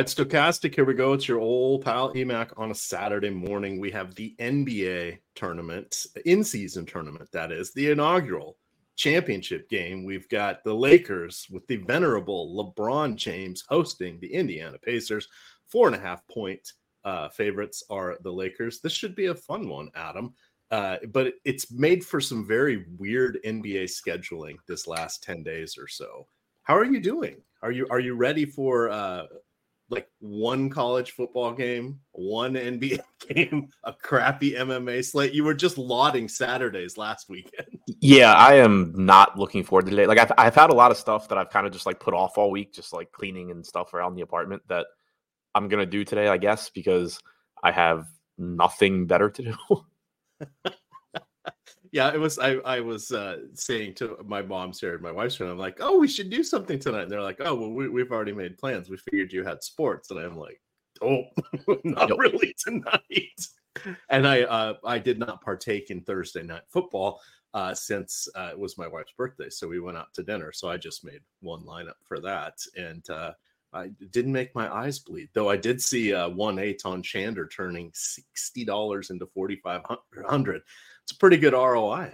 right, Stokastic, here we go. It's your old pal EMAC on a Saturday morning. We have the NBA tournament, in season tournament, that is, the inaugural championship game. We've got the Lakers with the venerable LeBron James hosting the Indiana Pacers. Four and a half point uh, favorites are the Lakers. This should be a fun one, Adam. Uh, but it's made for some very weird NBA scheduling this last 10 days or so. How are you doing? Are you are you ready for uh, like one college football game, one NBA game, a crappy MMA slate. You were just lauding Saturdays last weekend. Yeah, I am not looking forward to today. Like I've I've had a lot of stuff that I've kind of just like put off all week, just like cleaning and stuff around the apartment that I'm gonna do today, I guess, because I have nothing better to do. yeah, it was. I I was uh, saying to my mom's here and my wife's friend, I'm like, oh, we should do something tonight. And they're like, oh, well, we, we've already made plans. We figured you had sports, and I'm like, oh, not really tonight. And I uh, I did not partake in Thursday night football uh, since uh, it was my wife's birthday, so we went out to dinner. So I just made one lineup for that, and uh, I didn't make my eyes bleed. Though I did see uh, one eight on Chander turning sixty dollars into forty five hundred it's a pretty good ROI.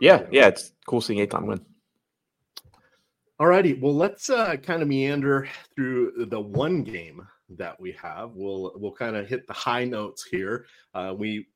Yeah, good. yeah, it's cool seeing Eitan win. All righty, well, let's uh, kind of meander through the one game that we have. We'll we'll kind of hit the high notes here. Uh, we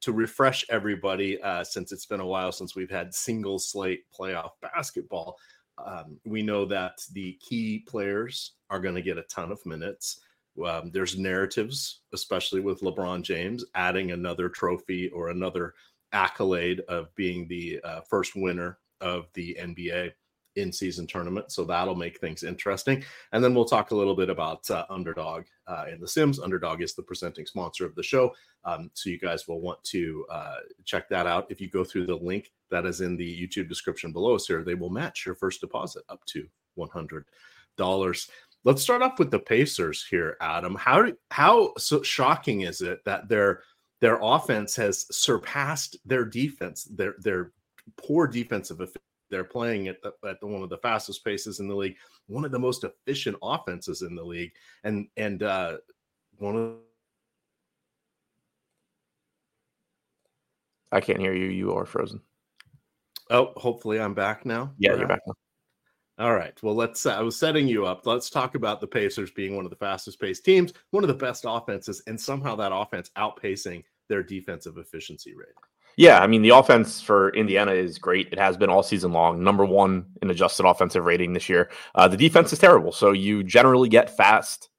to refresh everybody uh, since it's been a while since we've had single slate playoff basketball. Um, we know that the key players are going to get a ton of minutes. Um, there's narratives, especially with LeBron James, adding another trophy or another accolade of being the uh, first winner of the NBA in season tournament. So that'll make things interesting. And then we'll talk a little bit about uh, Underdog uh, and The Sims. Underdog is the presenting sponsor of the show. Um, so you guys will want to uh, check that out. If you go through the link that is in the YouTube description below us here, they will match your first deposit up to $100. Let's start off with the Pacers here, Adam. How how so shocking is it that their their offense has surpassed their defense, their their poor defensive they're playing at, the, at the, one of the fastest paces in the league, one of the most efficient offenses in the league, and and uh, one of. I can't hear you. You are frozen. Oh, hopefully I'm back now. Yeah, you're back now. All right. Well, let's. Uh, I was setting you up. Let's talk about the Pacers being one of the fastest paced teams, one of the best offenses, and somehow that offense outpacing their defensive efficiency rate. Yeah, I mean the offense for Indiana is great. It has been all season long. Number one in adjusted offensive rating this year. Uh, the defense is terrible, so you generally get fast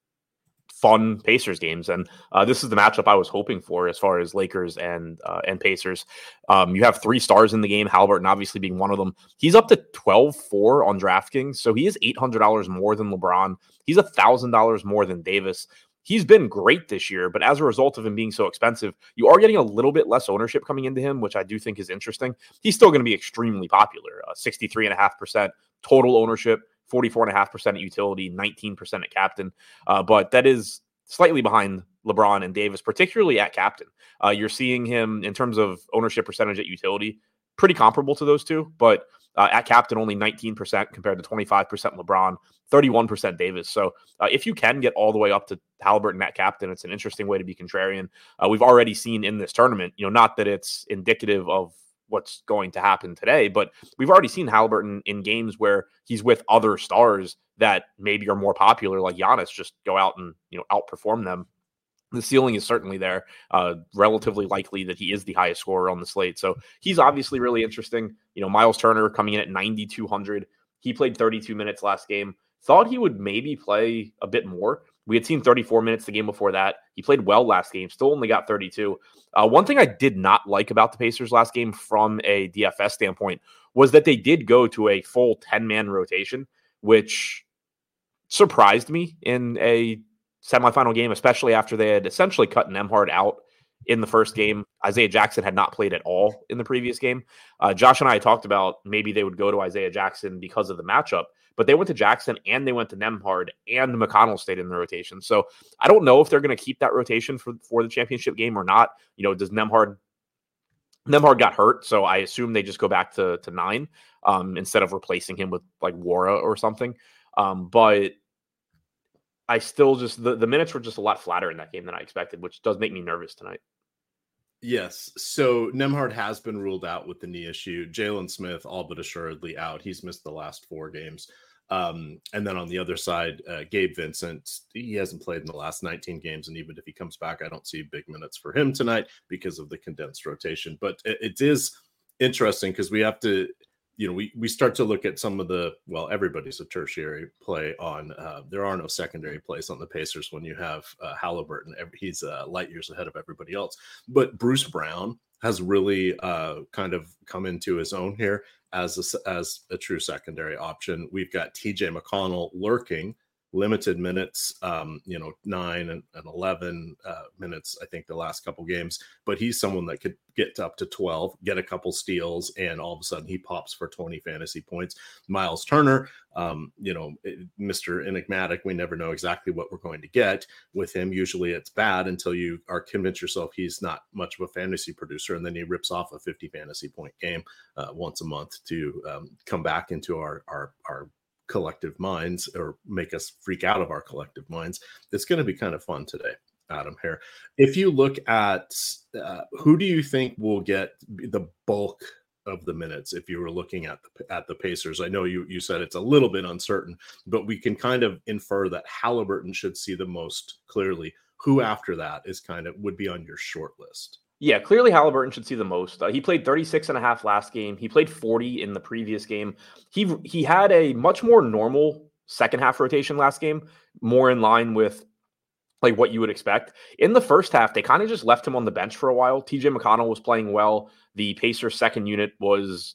fun Pacers games, and uh, this is the matchup I was hoping for as far as Lakers and uh, and Pacers. Um, you have three stars in the game, Halliburton obviously being one of them. He's up to 12-4 on DraftKings, so he is eight hundred dollars more than LeBron. He's a thousand dollars more than Davis. He's been great this year, but as a result of him being so expensive, you are getting a little bit less ownership coming into him, which I do think is interesting. He's still going to be extremely popular, uh, 63.5% total ownership, 44.5% at utility, 19% at captain. Uh, but that is slightly behind LeBron and Davis, particularly at captain. Uh, you're seeing him in terms of ownership percentage at utility, pretty comparable to those two, but uh, at captain only 19% compared to 25% LeBron, 31% Davis. So uh, if you can get all the way up to Halliburton at captain, it's an interesting way to be contrarian. Uh, we've already seen in this tournament, you know, not that it's indicative of what's going to happen today. But we've already seen Halliburton in games where he's with other stars that maybe are more popular, like Giannis, just go out and you know outperform them. The ceiling is certainly there. Uh, relatively likely that he is the highest scorer on the slate. So he's obviously really interesting. You know, Miles Turner coming in at 9,200. He played 32 minutes last game. Thought he would maybe play a bit more. We had seen 34 minutes the game before that. He played well last game, still only got 32. Uh, one thing I did not like about the Pacers last game from a DFS standpoint was that they did go to a full 10 man rotation, which surprised me in a semifinal game, especially after they had essentially cut Nembhard out in the first game. Isaiah Jackson had not played at all in the previous game. Uh, Josh and I talked about maybe they would go to Isaiah Jackson because of the matchup. But they went to Jackson and they went to Nembhard and McConnell stayed in the rotation. So I don't know if they're going to keep that rotation for, for the championship game or not. You know, does Nembhard Nembhard got hurt, so I assume they just go back to to nine um, instead of replacing him with like Wara or something. Um, but I still just the, the minutes were just a lot flatter in that game than I expected, which does make me nervous tonight. Yes. So Nembhard has been ruled out with the knee issue. Jalen Smith, all but assuredly out. He's missed the last four games. Um, and then on the other side, uh, Gabe Vincent, he hasn't played in the last 19 games. And even if he comes back, I don't see big minutes for him tonight because of the condensed rotation. But it, it is interesting because we have to you know, we we start to look at some of the well, everybody's a tertiary play on. Uh, there are no secondary plays on the Pacers when you have uh, Halliburton. He's uh, light years ahead of everybody else. But Bruce Brown has really uh, kind of come into his own here as a, as a true secondary option. We've got T.J. McConnell lurking limited minutes, um, you know, nine and, and 11 uh, minutes, I think, the last couple games. But he's someone that could get up to 12, get a couple steals, and all of a sudden he pops for 20 fantasy points. Miles Turner, um, you know, Mr. Enigmatic, we never know exactly what we're going to get with him. Usually it's bad until you are convinced yourself he's not much of a fantasy producer, and then he rips off a 50 fantasy point game uh, once a month to um, come back into our, our, our collective minds or make us freak out of our collective minds. It's going to be kind of fun today, Adam here. If you look at uh, who do you think will get the bulk of the minutes if you were looking at the at the Pacers? I know you you said it's a little bit uncertain, but we can kind of infer that Halliburton should see the most clearly. Who after that is kind of would be on your short list? Yeah, clearly Halliburton should see the most. Uh, he played 36 and a half last game. He played 40 in the previous game. He he had a much more normal second half rotation last game, more in line with like what you would expect. In the first half, they kind of just left him on the bench for a while. TJ McConnell was playing well. The Pacers second unit was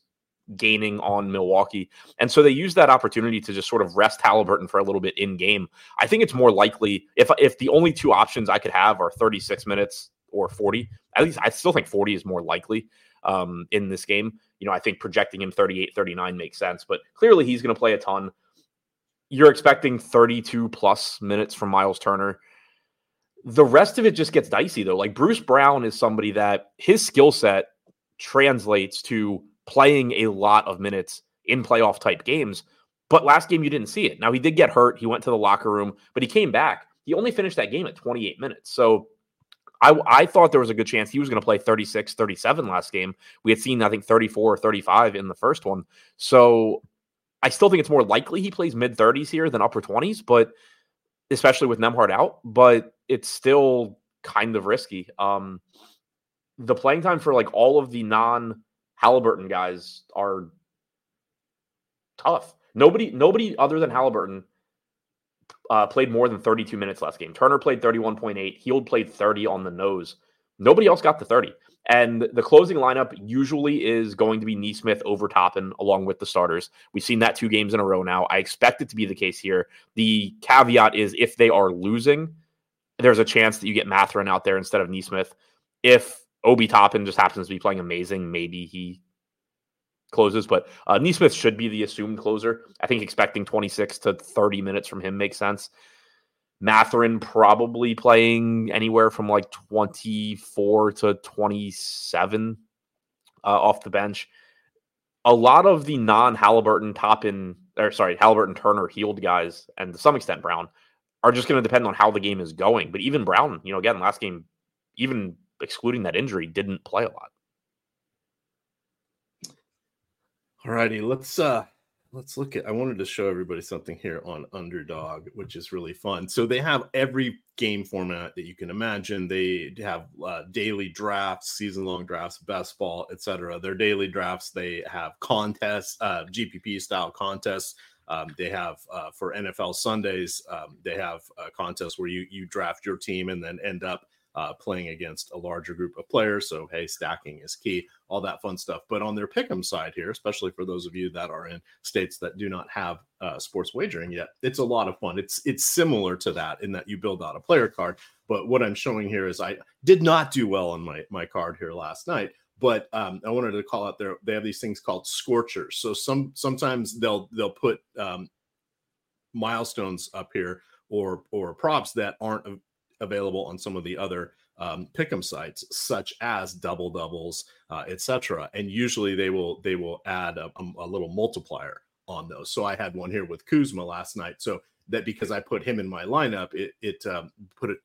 gaining on Milwaukee. And so they used that opportunity to just sort of rest Halliburton for a little bit in game. I think it's more likely if if the only two options I could have are 36 minutes or 40. At least I still think 40 is more likely um, in this game. You know, I think projecting him 38, 39 makes sense, but clearly he's going to play a ton. You're expecting 32 plus minutes from Miles Turner. The rest of it just gets dicey though. Like Bruce Brown is somebody that his skill set translates to playing a lot of minutes in playoff type games. But last game you didn't see it. Now he did get hurt. He went to the locker room, but he came back. He only finished that game at 28 minutes. So I, I thought there was a good chance he was going to play 36, 37 last game. We had seen, I think, 34 or 35 in the first one. So I still think it's more likely he plays mid 30s here than upper 20s, but especially with Nembhard out, but it's still kind of risky. Um, the playing time for like all of the non Halliburton guys are tough. Nobody, nobody other than Halliburton uh, played more than 32 minutes last game. Turner played 31.8. Hield played 30 on the nose. Nobody else got the 30. And the closing lineup usually is going to be Nesmith over Toppin along with the starters. We've seen that two games in a row now. I expect it to be the case here. The caveat is if they are losing, there's a chance that you get Mathurin out there instead of Nesmith. If Obi Toppin just happens to be playing amazing, maybe he closes, but uh, Nesmith should be the assumed closer. I think expecting 26 to 30 minutes from him makes sense. Mathurin probably playing anywhere from like 24 to 27 uh, off the bench. A lot of the non Halliburton Toppin, or sorry, Halliburton Turner Hield guys, and to some extent Brown, are just going to depend on how the game is going. But even Brown, you know, again, last game, even excluding that injury, didn't play a lot. All righty, let's uh let's look at I wanted to show everybody something here on Underdog, which is really fun. So they have every game format that you can imagine. They have uh, daily drafts, season-long drafts, best ball, etc. Their daily drafts, they have contests, uh, GPP style contests. Um, they have uh, for NFL Sundays, um, they have a contest where you you draft your team and then end up uh, playing against a larger group of players. So, hey, stacking is key, all that fun stuff. But on their pick'em side here, especially for those of you that are in states that do not have uh, sports wagering yet, it's a lot of fun. It's it's similar to that in that you build out a player card. But what I'm showing here is I did not do well on my my card here last night. But um, I wanted to call out there. They have these things called scorchers. So some sometimes they'll they'll put um, milestones up here or or props that aren't available on some of the other um, pick'em sites, such as double doubles, uh, etc. And usually they will they will add a, a, little multiplier on those. So I had one here with Kuzma last night. So that because I put him in my lineup, it, it um, put a,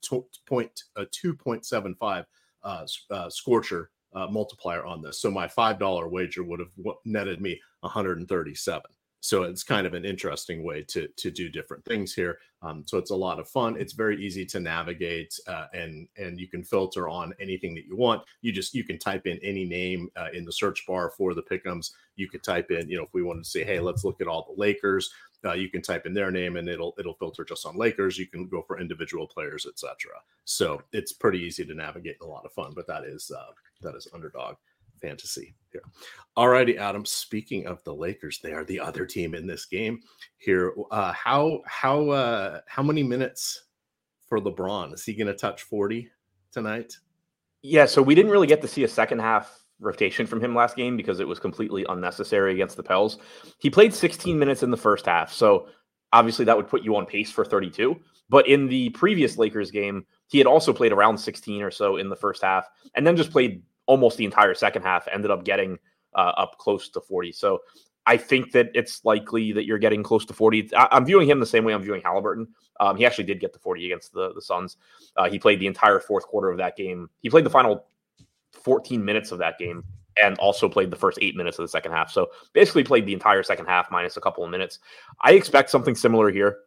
point, a 2.75 uh, uh, scorcher uh, multiplier on this. So my $5 wager would have netted me 137 so it's kind of an interesting way to to do different things here um, so it's a lot of fun. It's very easy to navigate uh, and and you can filter on anything that you want. You just you can type in any name uh, in the search bar for the pickums you could type in you know if we wanted to say hey let's look at all the lakers uh, you can type in their name and it'll it'll filter just on lakers. You can go for individual players etc so it's pretty easy to navigate and a lot of fun but that is uh, that is underdog fantasy here. All righty, Adam. Speaking of the Lakers, they are the other team in this game here. Uh, how how uh, how many minutes for LeBron? Is he going to touch forty tonight? Yeah. So we didn't really get to see a second half rotation from him last game because it was completely unnecessary against the Pels. He played 16 minutes in the first half, so obviously that would put you on pace for 32. But in the previous Lakers game, he had also played around 16 or so in the first half, and then just played almost the entire second half, ended up getting uh, up close to 40. So I think that it's likely that you're getting close to 40. I, am viewing him the same way I'm viewing Halliburton. Um, he actually did get to 40 against the, the Suns. Uh, he played the entire fourth quarter of that game. He played the final 14 minutes of that game and also played the first eight minutes of the second half. So basically played the entire second half minus a couple of minutes. I expect something similar here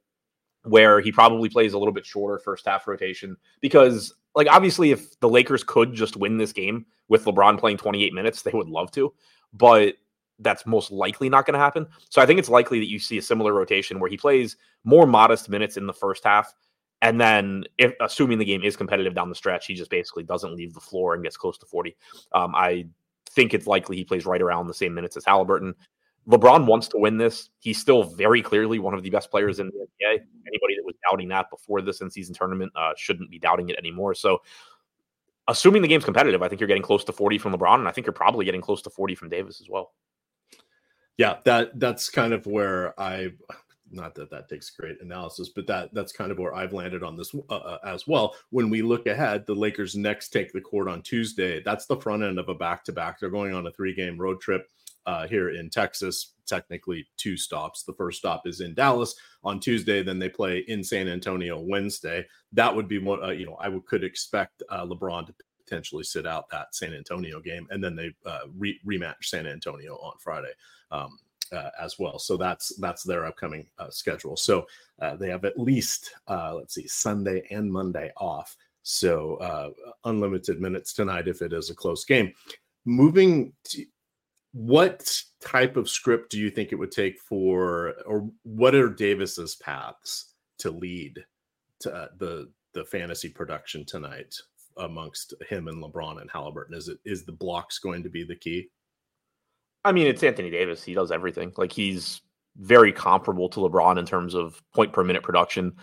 where he probably plays a little bit shorter first half rotation because like obviously if the Lakers could just win this game with LeBron playing 28 minutes, they would love to, but that's most likely not going to happen. So I think it's likely that you see a similar rotation where he plays more modest minutes in the first half and then if assuming the game is competitive down the stretch, he just basically doesn't leave the floor and gets close to 40. Um, I think it's likely he plays right around the same minutes as Halliburton. LeBron wants to win this. He's still very clearly one of the best players in the NBA. Anybody that was doubting that before this in season tournament uh, shouldn't be doubting it anymore. So, assuming the game's competitive, I think you're getting close to 40 from LeBron, and I think you're probably getting close to 40 from Davis as well. Yeah, that that's kind of where I not that that takes great analysis, but that that's kind of where I've landed on this uh, uh as well. When we look ahead, the Lakers next take the court on Tuesday. That's the front end of a back to back. They're going on a three game road trip uh, here in Texas. Technically, two stops. The first stop is in Dallas on Tuesday. Then they play in San Antonio Wednesday. That would be what uh, you know. I would could expect uh, LeBron to potentially sit out that San Antonio game, and then they uh, re- rematch San Antonio on Friday. Um, uh, as well. So that's that's their upcoming uh, schedule. So uh, they have at least uh, let's see Sunday and Monday off. So uh, unlimited minutes tonight if it is a close game. Moving to, what type of script do you think it would take for, or what are Davis's paths to lead to uh, the the fantasy production tonight amongst him and LeBron and Halliburton? Is it is the blocks going to be the key? I mean, it's Anthony Davis. He does everything. Like he's very comparable to LeBron in terms of point per minute production.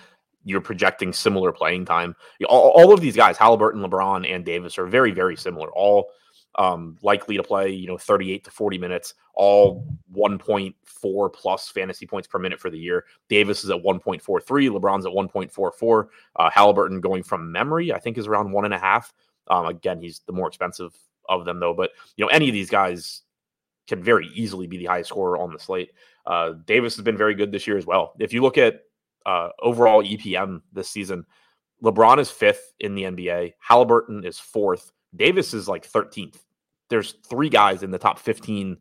You're projecting similar playing time. All, all of these guys, Halliburton, LeBron, and Davis, are very, very similar. All um, likely to play, you know, 38 to 40 minutes, all 1.4 plus fantasy points per minute for the year. Davis is at 1.43, LeBron's at 1.44. Uh, Halliburton going from memory, I think, is around one and a half. Um, again, he's the more expensive of them, though. But you know, any of these guys can very easily be the highest scorer on the slate. Uh, Davis has been very good this year as well. If you look at uh, overall EPM this season, LeBron is fifth in the NBA. Halliburton is fourth. Davis is like 13th. There's three guys in the top 15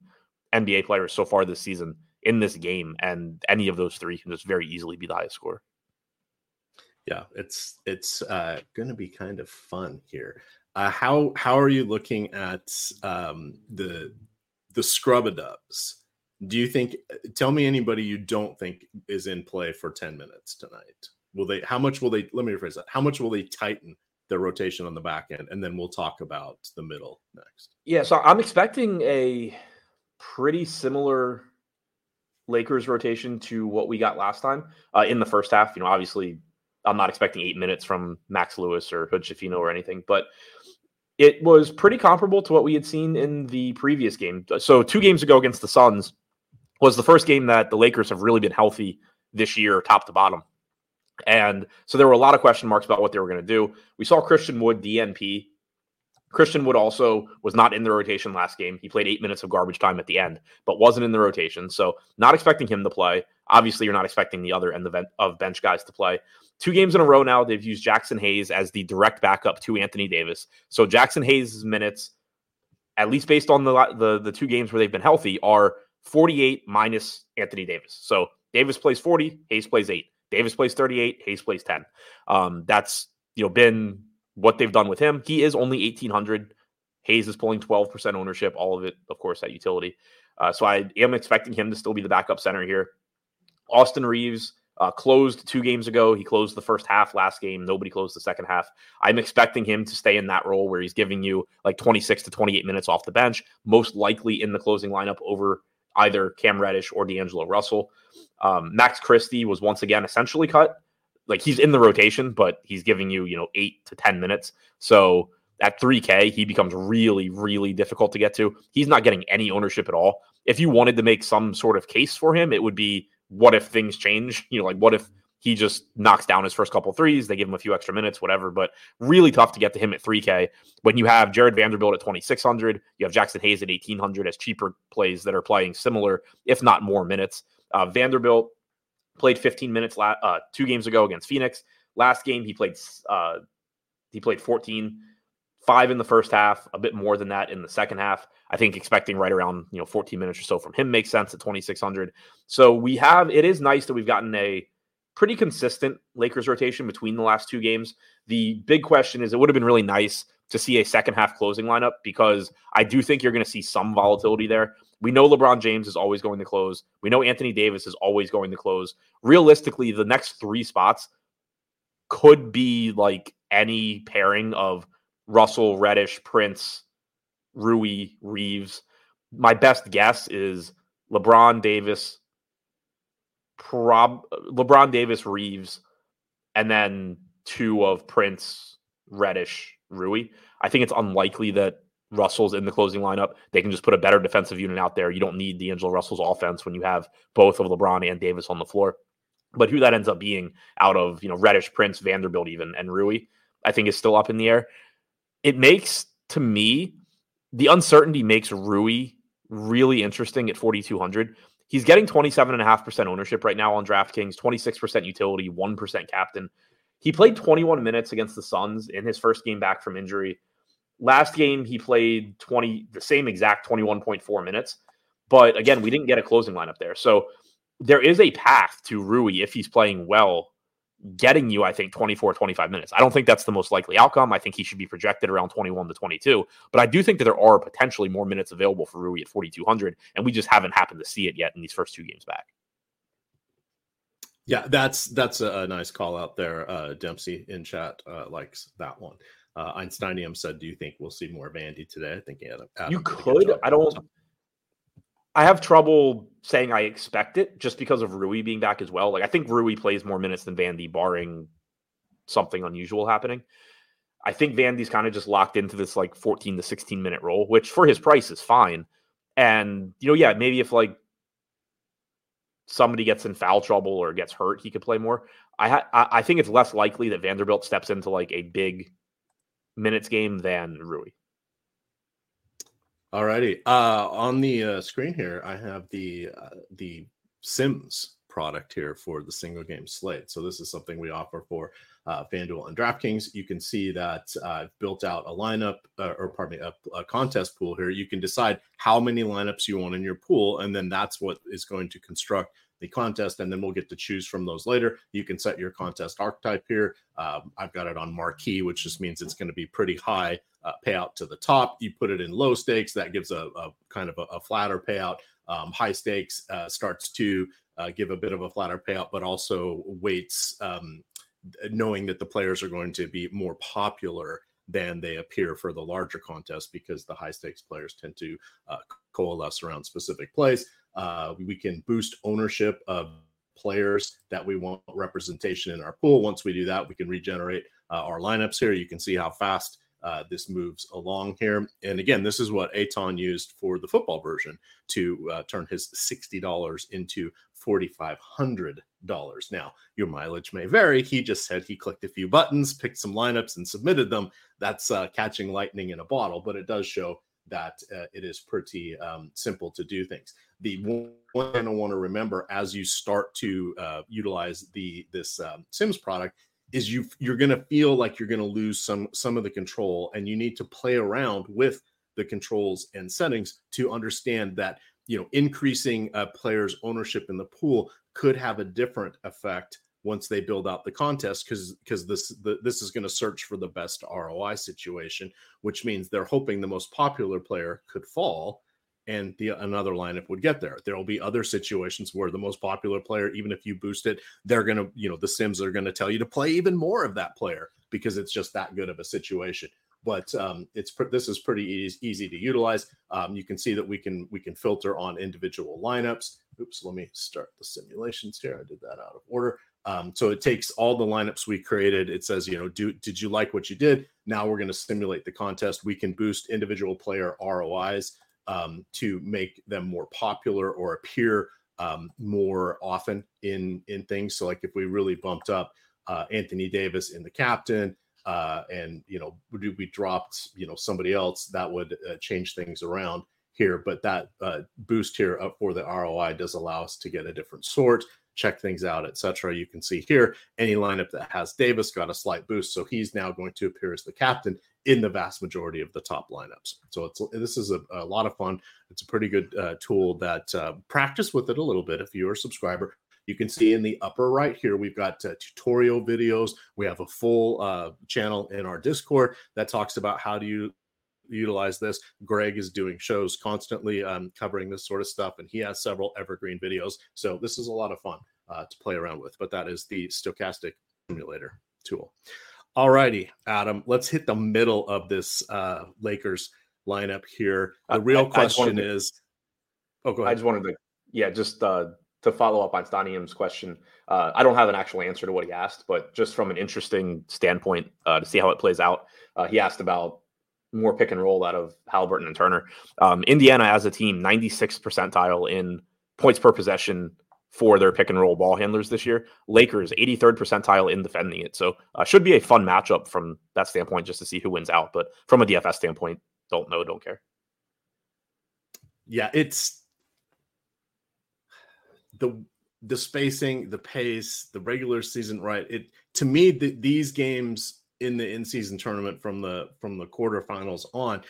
NBA players so far this season in this game, and any of those three can just very easily be the highest score. Yeah, it's it's uh, going to be kind of fun here. Uh, how how are you looking at um, the the scrub a dubs? Do you think? Tell me anybody you don't think is in play for ten minutes tonight. Will they? How much will they? Let me rephrase that. How much will they tighten the rotation on the back end, and then we'll talk about the middle next. Yeah, so I'm expecting a pretty similar Lakers rotation to what we got last time uh, in the first half. You know, obviously, I'm not expecting eight minutes from Max Lewis or Hood Schifino or anything, but it was pretty comparable to what we had seen in the previous game. So two games ago against the Suns was the first game that the Lakers have really been healthy this year, top to bottom. And so there were a lot of question marks about what they were going to do. We saw Christian Wood DNP. Christian Wood also was not in the rotation last game. He played eight minutes of garbage time at the end, but wasn't in the rotation. So not expecting him to play. Obviously, you're not expecting the other end of bench guys to play. Two games in a row now, they've used Jaxson Hayes as the direct backup to Anthony Davis. So Jaxson Hayes' minutes, at least based on the, the the two games where they've been healthy, are 48 minus Anthony Davis. So Davis plays 40, Hayes plays eight. Davis plays 38, Hayes plays 10. Um, that's you know been what they've done with him. He is only 1800. Hayes is pulling 12% ownership, all of it, of course, at utility. Uh, so I am expecting him to still be the backup center here. Austin Reaves uh, closed two games ago. He closed the first half last game. Nobody closed the second half. I'm expecting him to stay in that role where he's giving you like 26 to 28 minutes off the bench, most likely in the closing lineup over either Cam Reddish or D'Angelo Russell. Um, Max Christie was once again essentially cut. Like he's in the rotation, but he's giving you, you know, eight to 10 minutes. So at 3K, he becomes really, really difficult to get to. He's not getting any ownership at all. If you wanted to make some sort of case for him, it would be what if things change? You know, like what if he just knocks down his first couple threes, they give him a few extra minutes, whatever. But really tough to get to him at 3K. When you have Jared Vanderbilt at 2,600, you have Jaxson Hayes at 1,800 as cheaper plays that are playing similar, if not more minutes. Uh, Vanderbilt played 15 minutes la- uh, two games ago against Phoenix. Last game he played uh, he played 14 five in the first half, a bit more than that in the second half. I think expecting right around you know 14 minutes or so from him makes sense at 2600. So we have it is nice that we've gotten a pretty consistent Lakers rotation between the last two games. The big question is it would have been really nice to see a second half closing lineup because I do think you're going to see some volatility there. We know LeBron James is always going to close. We know Anthony Davis is always going to close. Realistically, the next three spots could be like any pairing of Russell, Reddish, Prince, Rui, Reaves. My best guess is LeBron Davis, prob LeBron Davis, Reaves, and then two of Prince, Reddish, Rui. I think it's unlikely that Russell's in the closing lineup. They can just put a better defensive unit out there. You don't need D'Angelo Russell's offense when you have both of LeBron and Davis on the floor. But who that ends up being out of, you know, Reddish, Prince, Vanderbilt, even, and Rui, I think is still up in the air it makes to me the uncertainty makes Rui really interesting at 4,200. He's getting 27.5% ownership right now on DraftKings, 26% utility, 1% captain. He played 21 minutes against the Suns in his first game back from injury. Last game, he played 20, the same exact 21.4 minutes. But again, we didn't get a closing lineup there. So there is a path to Rui if he's playing well getting you, I think, 24, 25 minutes. I don't think that's the most likely outcome. I think he should be projected around 21 to 22. But I do think that there are potentially more minutes available for Rui at 4,200, and we just haven't happened to see it yet in these first two games back. Yeah, that's that's a, nice call out there. Uh, Dempsey in chat uh, likes that one. Uh, Einsteinium said, "Do you think we'll see more Vandy today?" I think he had a. You could. I don't. I have trouble saying I expect it just because of Rui being back as well. Like I think Rui plays more minutes than Vandy, barring something unusual happening. I think Vandy's kind of just locked into this like 14 to 16 minute role, which for his price is fine. And you know, yeah, maybe if like somebody gets in foul trouble or gets hurt, he could play more. I ha- I think it's less likely that Vanderbilt steps into like a big minutes game than Rui. Alrighty. Uh, on the uh, screen here, I have the uh, the Sims product here for the single game slate. So this is something we offer for uh, FanDuel and DraftKings. You can see that uh, I've built out a lineup, uh, or pardon me, a, a, contest pool here. You can decide how many lineups you want in your pool, and then that's what is going to construct the contest, and then we'll get to choose from those later. You can set your contest archetype here. Um, I've got it on marquee, which just means it's going to be pretty high uh, payout to the top. You put it in low stakes, that gives a, a kind of a, a, flatter payout. Um, high stakes uh, starts to uh, give a bit of a flatter payout, but also weights um, knowing that the players are going to be more popular than they appear for the larger contest because the high stakes players tend to uh, coalesce around specific plays. Uh, we can boost ownership of players that we want representation in our pool. Once we do that, we can regenerate uh, our lineups here. You can see how fast uh, this moves along here. And again, this is what Eitan used for the football version to uh, turn his $60 into $4,500. Now, your mileage may vary. He just said he clicked a few buttons, picked some lineups, and submitted them. That's uh, catching lightning in a bottle, but it does show that uh, it is pretty um, simple to do things. The one thing I want to remember as you start to uh, utilize the this um, Sims product is you you're going to feel like you're going to lose some some of the control, and you need to play around with the controls and settings to understand that you know increasing a player's ownership in the pool could have a different effect once they build out the contest because because this the, this is going to search for the best ROI situation, which means they're hoping the most popular player could fall and the another lineup would get there. There will be other situations where the most popular player, even if you boost it, they're gonna, you know, the Sims are gonna tell you to play even more of that player because it's just that good of a situation. But um, it's this is pretty easy, easy to utilize. Um, you can see that we can we can filter on individual lineups. Oops, let me start the simulations here. I did that out of order. Um, so it takes all the lineups we created. It says, you know, do did you like what you did? Now we're going to simulate the contest. We can boost individual player ROIs um, to make them more popular or appear um, more often in in things. So like if we really bumped up uh, Anthony Davis in the captain, uh, and you know we, we dropped you know somebody else, that would uh, change things around here. But that uh, boost here up for the ROI does allow us to get a different sort check things out, etc. You can see here any lineup that has Davis got a slight boost, so he's now going to appear as the captain in the vast majority of the top lineups. So it's this is a, a lot of fun. It's a pretty good uh, tool that uh, practice with it a little bit if you're a subscriber. You can see in the upper right here, we've got uh, tutorial videos. We have a full uh, channel in our Discord that talks about how do you utilize this. Greg is doing shows constantly um, covering this sort of stuff, and he has several evergreen videos. So this is a lot of fun uh, to play around with. But that is the Stokastic simulator tool. All righty, Adam, let's hit the middle of this uh, Lakers lineup here. The real I, question to, is, oh, go ahead. I just wanted to, yeah, just uh, to follow up on Stanium's question. Uh, I don't have an actual answer to what he asked, but just from an interesting standpoint uh, to see how it plays out, uh, he asked about more pick and roll out of Halliburton and Turner. Um, Indiana as a team, 96 percentile in points per possession for their pick and roll ball handlers this year. Lakers, 83rd percentile in defending it. So uh, should be a fun matchup from that standpoint, just to see who wins out. But from a DFS standpoint, don't know, don't care. Yeah, it's the the spacing, the pace, the regular season, right? It to me, the, these games in the in-season tournament from the from the quarterfinals on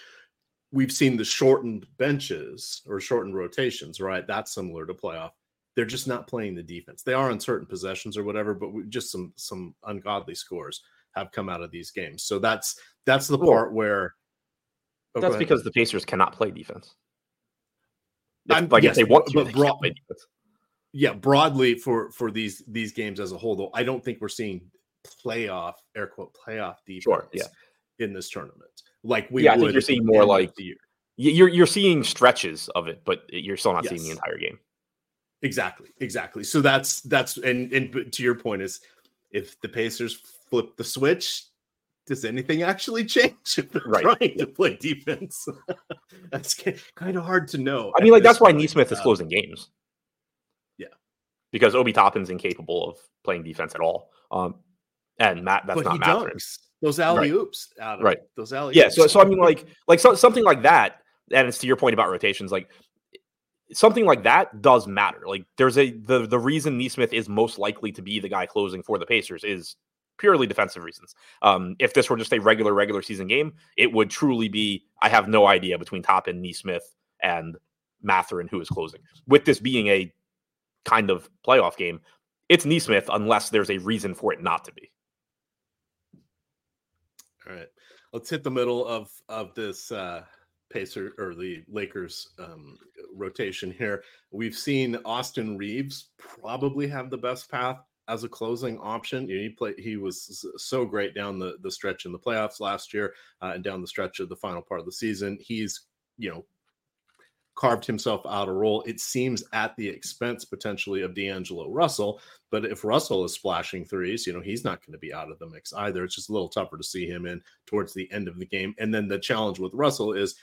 we've seen the shortened benches or shortened rotations right? That's similar to playoff. They're just not playing the defense. They are on certain possessions or whatever but we, just some some ungodly scores have come out of these games. So that's that's the part where oh, that's because the pacers cannot play defense. If, like yes, if they want to, they broad, yeah broadly for for these these games as a whole though i don't think we're seeing playoff air quote playoff defense sure, yeah. in this tournament. Like we yeah, I think you're seeing more like the year. You're you're seeing stretches of it, but you're still not yes. seeing the entire game. Exactly, exactly. So that's that's and and to your point is if the Pacers flip the switch, does anything actually change if they're right. trying to play defense? that's kind of hard to know. I mean, like that's why Nesmith is uh, closing games. Yeah, because Obi Toppin's incapable of playing defense at all. Um, and Matt, that's but not. Dunks. Those alley oops right. out of right. Those alley Yeah. So, so I mean, like, like so, something like that, and it's to your point about rotations, like something like that does matter. Like, there's a the the reason Nesmith is most likely to be the guy closing for the Pacers is purely defensive reasons. Um, if this were just a regular regular season game, it would truly be I have no idea between Toppin, Nesmith, and Mathurin who is closing. With this being a kind of playoff game, it's Nesmith unless there's a reason for it not to be. All right, let's hit the middle of of this uh, Pacer or the Lakers um, rotation here. We've seen Austin Reaves probably have the best path as a closing option. You know, he played; he was so great down the the stretch in the playoffs last year uh, and down the stretch of the final part of the season. He's you know carved himself out a role. It seems at the expense potentially of D'Angelo Russell. But if Russell is splashing threes, you know, he's not going to be out of the mix either. It's just a little tougher to see him in towards the end of the game. And then the challenge with Russell is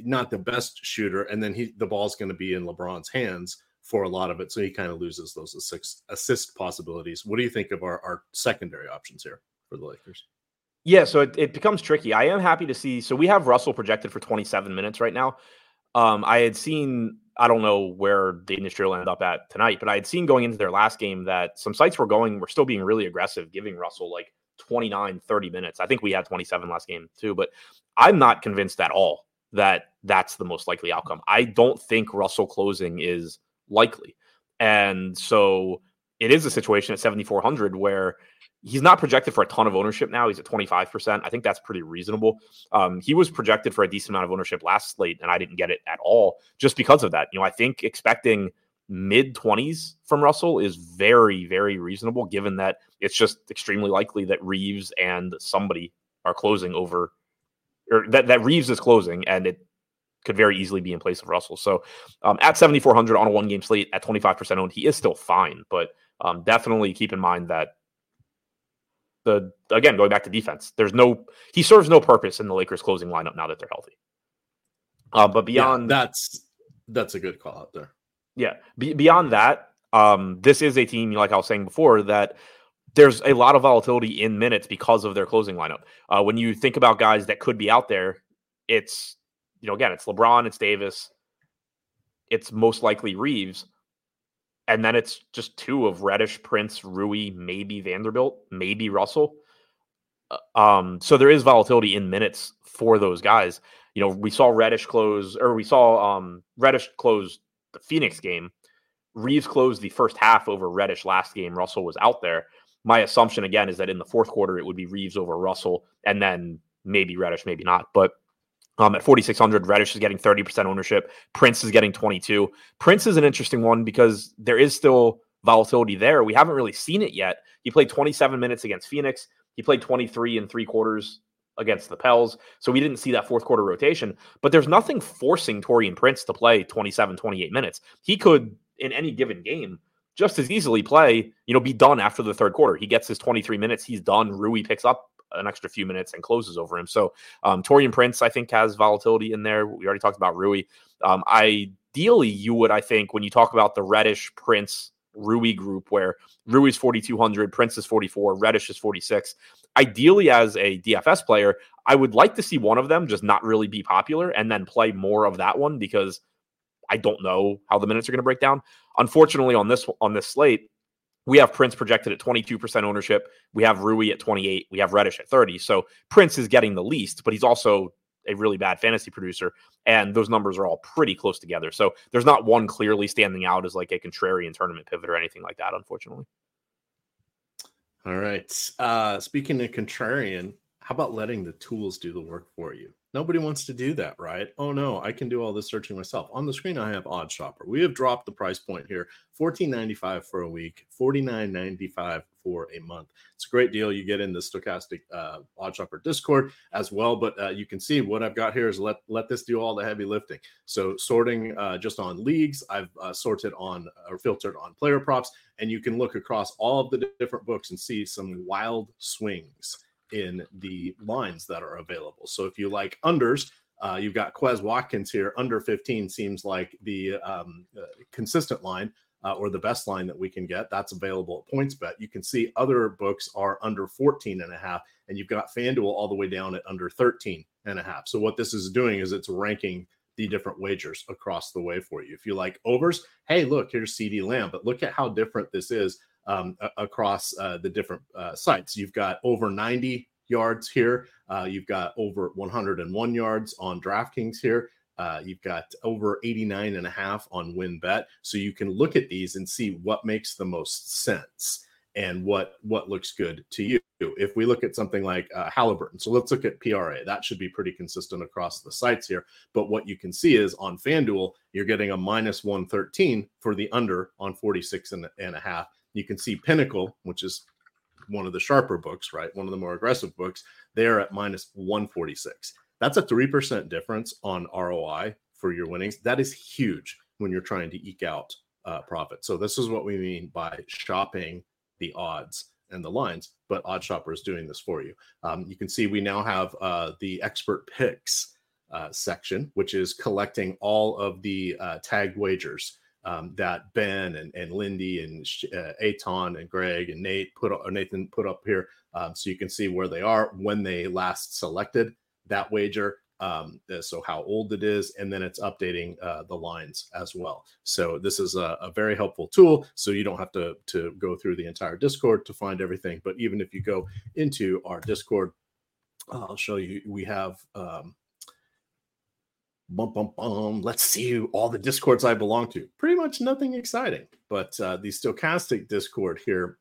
not the best shooter. And then he the ball's going to be in LeBron's hands for a lot of it. So he kind of loses those assist, assist possibilities. What do you think of our, our secondary options here for the Lakers? Yeah, so it, it becomes tricky. I am happy to see. So we have Russell projected for 27 minutes right now. Um, I had seen, I don't know where the industry will end up at tonight, but I had seen going into their last game that some sites were going, were still being really aggressive, giving Russell like 29, 30 minutes. I think we had 27 last game too, but I'm not convinced at all that that's the most likely outcome. I don't think Russell closing is likely. And so it is a situation at 7,400 where he's not projected for a ton of ownership now. He's at 25%. I think that's pretty reasonable. Um, he was projected for a decent amount of ownership last slate, and I didn't get it at all just because of that. You know, I think expecting mid 20s from Russell is very, very reasonable, given that it's just extremely likely that Reaves and somebody are closing over, or that, that Reaves is closing, and it could very easily be in place of Russell. So um, at 7,400 on a one game slate at 25% owned, he is still fine, but um, definitely keep in mind that the again going back to defense, there's no he serves no purpose in the Lakers closing lineup now that they're healthy. Uh, but beyond yeah, that's that's a good call out there. Yeah, be, beyond that, um, this is a team like I was saying before that there's a lot of volatility in minutes because of their closing lineup. Uh, when you think about guys that could be out there, it's you know again it's LeBron, it's Davis, it's most likely Reaves and then it's just two of Reddish, Prince, Rui, maybe Vanderbilt, maybe Russell. Uh, um, so there is volatility in minutes for those guys. You know, we saw Reddish close, or we saw um, Reddish close the Phoenix game. Reaves closed the first half over Reddish last game. Russell was out there. My assumption again is that in the fourth quarter it would be Reaves over Russell, and then maybe Reddish, maybe not. But um, at 4,600, Reddish is getting 30% ownership. Prince is getting 22. Prince is an interesting one because there is still volatility there. We haven't really seen it yet. He played 27 minutes against Phoenix. He played 23 and three quarters against the Pels. So we didn't see that fourth quarter rotation, but there's nothing forcing Taurean Prince to play 27, 28 minutes. He could, in any given game, just as easily play, you know, be done after the third quarter. He gets his 23 minutes, he's done. Rui picks up an extra few minutes and closes over him. So um, Taurean Prince, I think, has volatility in there. We already talked about Rui. Um, ideally, you would, I think, when you talk about the Reddish Prince Rui group, where Rui's 4,200, Prince is 44, Reddish is 46. Ideally, as a DFS player, I would like to see one of them just not really be popular and then play more of that one because I don't know how the minutes are going to break down. Unfortunately, on this on this slate, we have Prince projected at 22% ownership. We have Rui at 28. We have Reddish at 30. So Prince is getting the least, but he's also a really bad fantasy producer. And those numbers are all pretty close together. So there's not one clearly standing out as like a contrarian tournament pivot or anything like that, unfortunately. All right. Uh, speaking of contrarian, how about letting the tools do the work for you? Nobody wants to do that, right? Oh no, I can do all this searching myself. On the screen, I have OddsShopper. We have dropped the price point here: $14.95 for a week, $49.95 for a month. It's a great deal. You get in the Stokastic uh, OddsShopper Discord as well. But uh, you can see what I've got here is let let this do all the heavy lifting. So sorting uh, just on leagues, I've uh, sorted on or filtered on player props, and you can look across all of the different books and see some wild swings in the lines that are available. So if you like unders, uh, you've got Quez Watkins here. Under 15 seems like the um, uh, consistent line uh, or the best line that we can get. That's available at PointsBet. You can see other books are under 14 and a half, and you've got FanDuel all the way down at under 13 and a half. So what this is doing is it's ranking the different wagers across the way for you. If you like overs, hey, look, here's CeeDee Lamb, but look at how different this is um, across uh, the different uh, sites. You've got over 90 yards here. Uh, you've got over 101 yards on DraftKings here. Uh, you've got over 89 and a half on WynnBET. So you can look at these and see what makes the most sense and what what looks good to you. If we look at something like uh, Halliburton, so let's look at PRA. That should be pretty consistent across the sites here. But what you can see is on FanDuel, you're getting a minus 113 for the under on 46 and, and a half. You can see Pinnacle, which is one of the sharper books, right? One of the more aggressive books, they're at minus 146. That's a 3% difference on ROI for your winnings. That is huge when you're trying to eke out uh, profit. So, this is what we mean by shopping the odds and the lines, but OddsShopper is doing this for you. Um, you can see we now have uh, the expert picks uh, section, which is collecting all of the uh, tagged wagers um, that Ben and, and Lindy and uh, Eitan and Greg and Nate put or Nathan put up here Um, so you can see where they are when they last selected that wager. Um, uh, so how old it is, and then it's updating uh, the lines as well. So this is a, a, very helpful tool. So you don't have to to go through the entire Discord to find everything. But even if you go into our Discord, I'll show you. We have um, bum, bum, bum. Let's see all the discords I belong to. Pretty much nothing exciting, but uh, the Stokastic discord here,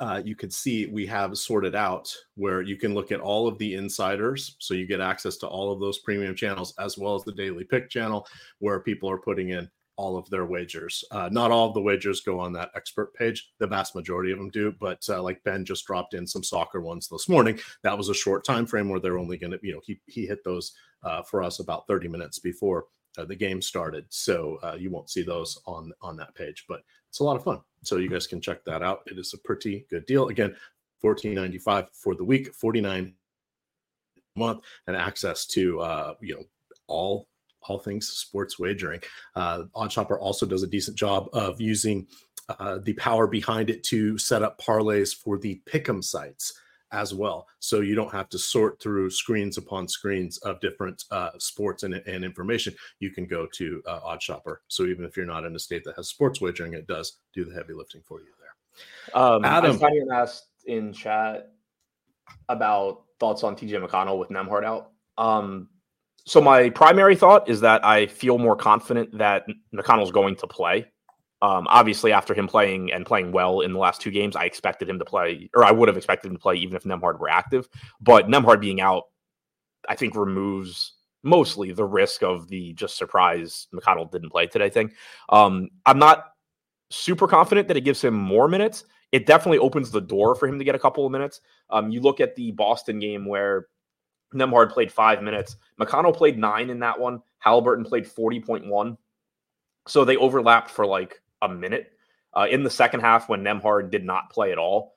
uh, you can see we have sorted out where you can look at all of the insiders. So you get access to all of those premium channels as well as the daily pick channel where people are putting in all of their wagers. Uh, not all of the wagers go on that expert page. The vast majority of them do, but uh, like Ben just dropped in some soccer ones this morning. That was a short time frame where they're only going to, you know, he he hit those uh, for us about 30 minutes before uh, the game started. So uh, you won't see those on on that page, but it's a lot of fun. So you guys can check that out. It is a pretty good deal. Again, 14.95 for the week, 49 month, and access to uh, you know all all things sports wagering. Uh, OddsShopper also does a decent job of using uh, the power behind it to set up parlays for the pick'em sites as well. So you don't have to sort through screens upon screens of different uh, sports and, and, information. You can go to uh, OddsShopper. So even if you're not in a state that has sports wagering, it does do the heavy lifting for you there. Um, Adam I asked in chat about thoughts on TJ McConnell with Nembhard out. Um, so my primary thought is that I feel more confident that McConnell's going to play. Um, obviously, after him playing and playing well in the last two games, I expected him to play, or I would have expected him to play even if Nembhard were active. But Nembhard being out, I think removes mostly the risk of the just surprise McConnell didn't play today thing. Um, I'm not super confident that it gives him more minutes. It definitely opens the door for him to get a couple of minutes. Um, you look at the Boston game where Nembhard played five minutes. McConnell played nine in that one. Haliburton played 40.1. So they overlapped for like a minute. Uh, in the second half, when Nembhard did not play at all,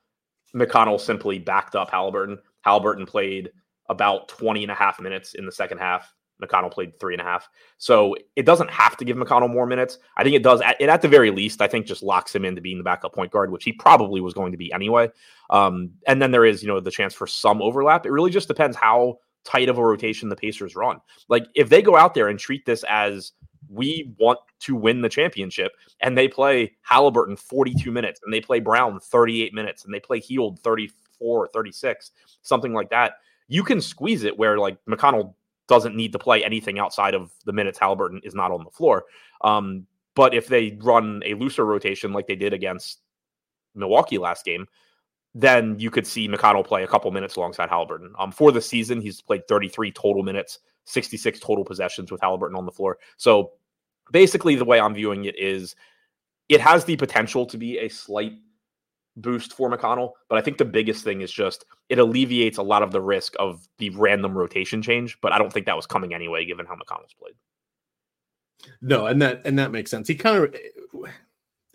McConnell simply backed up Haliburton. Haliburton played about 20 and a half minutes in the second half. McConnell played three and a half. So it doesn't have to give McConnell more minutes. I think it does. It at the very least, I think just locks him into being the backup point guard, which he probably was going to be anyway. Um, and then there is, you know, the chance for some overlap. It really just depends how tight of a rotation the Pacers run. Like if they go out there and treat this as we want to win the championship. And they play Haliburton 42 minutes and they play Brown 38 minutes and they play Hield 34, 36, something like that. You can squeeze it where like McConnell doesn't need to play anything outside of the minutes Haliburton is not on the floor. Um, but if they run a looser rotation like they did against Milwaukee last game, then you could see McConnell play a couple minutes alongside Haliburton. Um, for the season, he's played 33 total minutes, 66 total possessions with Haliburton on the floor. So basically the way I'm viewing it is it has the potential to be a slight boost for McConnell, but I think the biggest thing is just it alleviates a lot of the risk of the random rotation change. But I don't think that was coming anyway, given how McConnell's played. No, and that and that makes sense. He kind of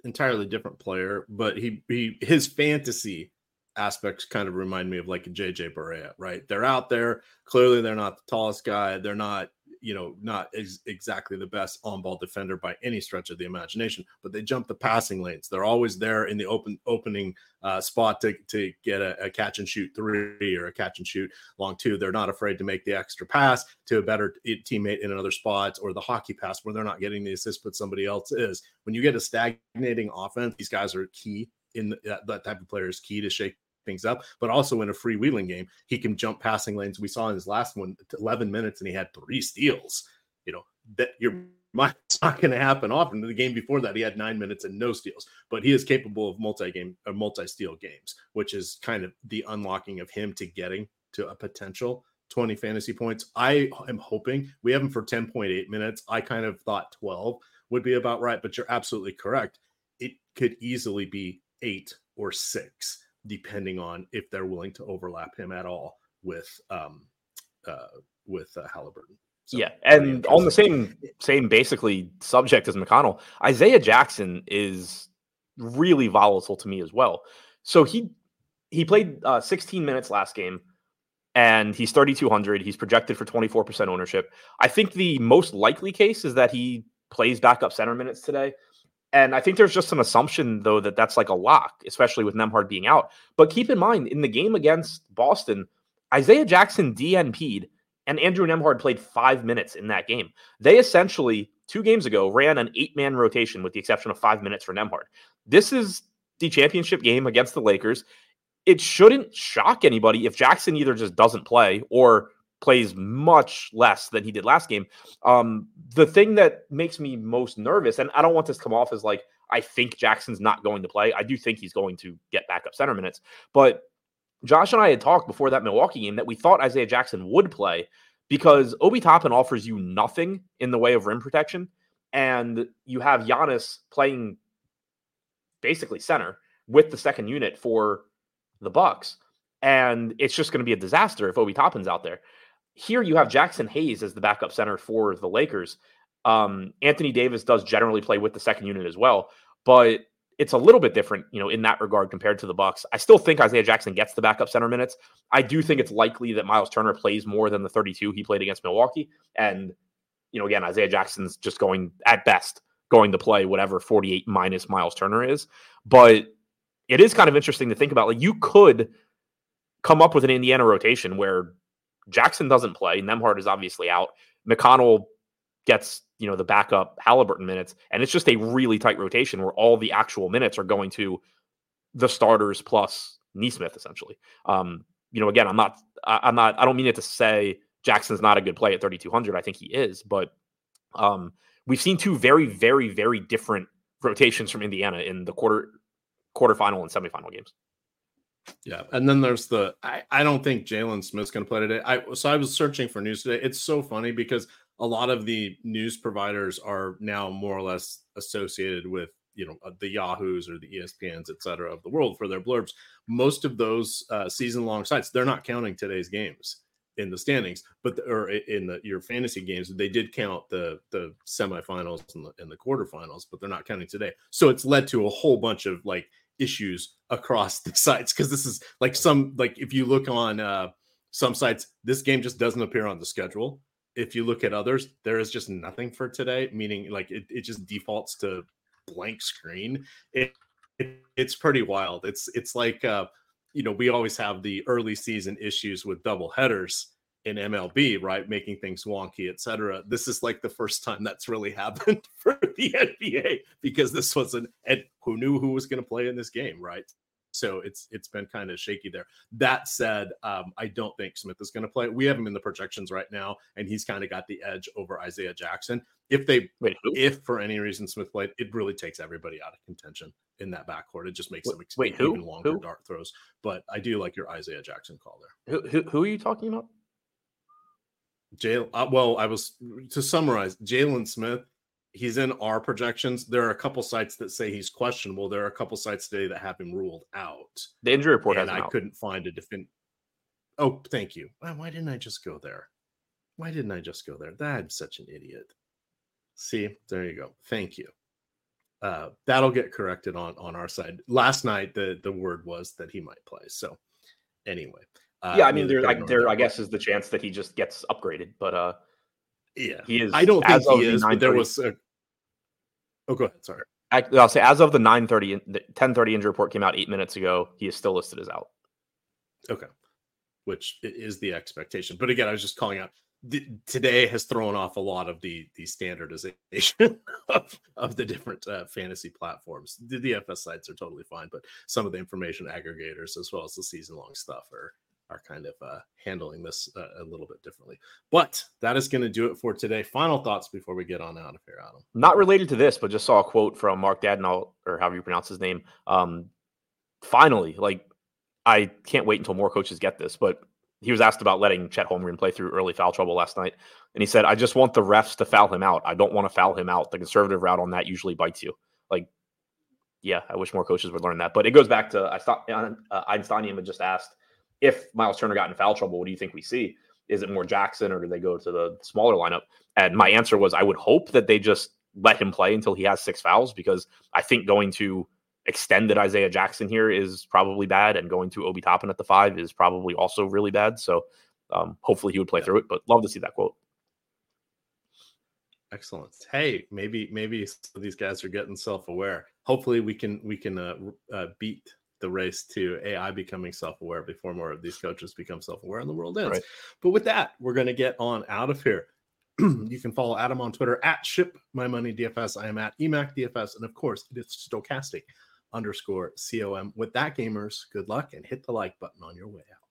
entirely different player, but he he his fantasy aspects kind of remind me of like a JJ Barea, right? They're out there. Clearly, they're not the tallest guy. They're not you know, not ex- exactly the best on ball defender by any stretch of the imagination, but they jump the passing lanes. They're always there in the open opening uh, spot to, to get a, a, catch and shoot three or a catch and shoot long two. They're not afraid to make the extra pass to a better teammate in another spot or the hockey pass where they're not getting the assist, but somebody else is. When you get a stagnating offense, these guys are key in the, that, that type of player is key to shake things up, but also in a freewheeling game, he can jump passing lanes. We saw in his last one, 11 minutes, and he had three steals. You know, that you're it's not going to happen often. The game before that, he had nine minutes and no steals, but he is capable of multi-game or multi-steal games, which is kind of the unlocking of him to getting to a potential 20 fantasy points. I am hoping we have him for 10.8 minutes. I kind of thought 12 would be about right, but you're absolutely correct. It could easily be eight or six depending on if they're willing to overlap him at all with um uh with uh, Haliburton. So, yeah, and on the same same basically subject as McConnell, Isaiah Jackson is really volatile to me as well. So he he played uh, 16 minutes last game, and he's 3200. He's projected for 24% ownership. I think the most likely case is that he plays backup center minutes today. And I think there's just an assumption, though, that that's like a lock, especially with Nembhard being out. But keep in mind, in the game against Boston, Isaiah Jackson DNP'd and Andrew Nembhard played five minutes in that game. They essentially, two games ago, ran an eight man rotation with the exception of five minutes for Nembhard. This is the championship game against the Lakers. It shouldn't shock anybody if Jackson either just doesn't play or plays much less than he did last game. Um, the thing that makes me most nervous, and I don't want this to come off as like I think Jackson's not going to play. I do think he's going to get backup center minutes, but Josh and I had talked before that Milwaukee game that we thought Isaiah Jackson would play because Obi Toppin offers you nothing in the way of rim protection, and you have Giannis playing basically center with the second unit for the Bucks, and it's just going to be a disaster if Obi Toppin's out there. Here you have Jaxson Hayes as the backup center for the Lakers. Um, Anthony Davis does generally play with the second unit as well, but it's a little bit different, you know, in that regard compared to the Bucks. I still think Isaiah Jackson gets the backup center minutes. I do think it's likely that Miles Turner plays more than the 32 he played against Milwaukee. And, you know, again, Isaiah Jackson's just going at best going to play whatever 48 minus Miles Turner is. But it is kind of interesting to think about. Like you could come up with an Indiana rotation where Jackson doesn't play. Nembhard is obviously out. McConnell gets you know the backup Haliburton minutes, and it's just a really tight rotation where all the actual minutes are going to the starters plus Nesmith essentially. Um, you know, again, I'm not, I, am not, I don't mean it to say Jackson's not a good play at 3,200. I think he is, but um, we've seen two very, very, very different rotations from Indiana in the quarter, quarterfinal and semifinal games. Yeah, and then there's the I, I don't think Jalen Smith's going to play today. I so I was searching for news today. It's so funny because a lot of the news providers are now more or less associated with you know uh, the Yahoos or the ESPNs, et cetera, of the world for their blurbs. Most of those uh, season-long sites they're not counting today's games in the standings, but the, or in the your fantasy games, they did count the the semifinals and the, and the quarterfinals, but they're not counting today. So it's led to a whole bunch of like issues across the sites because this is like some like if you look on uh some sites, this game just doesn't appear on the schedule if you look at others, there is just nothing for today, meaning like it, it just defaults to blank screen. It, it it's pretty wild. It's it's like uh, you know, we always have the early season issues with double headers in MLB, right? Making things wonky, etc. This is like the first time that's really happened for the NBA because this wasn't and who knew who was going to play in this game, right? So it's it's been kind of shaky there. That said, um, I don't think Smith is going to play. We have him in the projections right now, and he's kind of got the edge over Isaiah Jackson. If they wait, if for any reason Smith played, it really takes everybody out of contention in that backcourt. It just makes them wait, even who? longer who? dart throws. But I do like your Isaiah Jackson call there. Who, who, who are you talking about? Jalen. Uh, well, I was to summarize. Jalen Smith he's in our projections. There are a couple sites that say he's questionable. There are a couple sites today that have him ruled out. The injury report and I out. couldn't find a defend. Oh, thank you. Why didn't I just go there? Why didn't I just go there? I'm such an idiot. See, there you go. Thank you. Uh, that'll get corrected on on our side. Last night, the the word was that he might play. So, anyway. Uh, yeah, I mean, there, like, there, I guess, is the chance that he just gets upgraded, but uh, yeah, he is. I don't think he is, but there was a Oh, go ahead. Sorry. I, will say as of the 9:30, the 10:30 injury report came out eight minutes ago. He is still listed as out. Okay, which is the expectation. But again, I was just calling out. today has thrown off a lot of the the standardization of, of the different uh, fantasy platforms. The DFS sites are totally fine, but some of the information aggregators, as well as the season long stuff, are are kind of uh, handling this uh, a little bit differently. But that is going to do it for today. Final thoughts before we get on out of here, Adam. Not related to this, but just saw a quote from Mark Daigneault, or however you pronounce his name. Um, finally, like I can't wait until more coaches get this, but he was asked about letting Chet Holmgren play through early foul trouble last night, and he said, "I just want the refs to foul him out. I don't want to foul him out. The conservative route on that usually bites you." Like, yeah, I wish more coaches would learn that. But it goes back to I thought uh, Einsteinium had just asked if Miles Turner got in foul trouble, what do you think we see? Is it more Jackson or do they go to the smaller lineup? And my answer was I would hope that they just let him play until he has six fouls because I think going to extended Isaiah Jackson here is probably bad, and going to Obi Toppin at the five is probably also really bad. So um, hopefully he would play through it, but love to see that quote. Excellent. Hey, maybe maybe these guys are getting self-aware. Hopefully, we can we can uh, uh, beat the race to AI becoming self-aware before more of these coaches become self-aware and the world ends. Right. But with that, we're going to get on out of here. you can follow Adam on Twitter at ship my money DFS. I am at emac DFS, and of course, it's Stokastic underscore com. With that, gamers, good luck and hit the like button on your way out.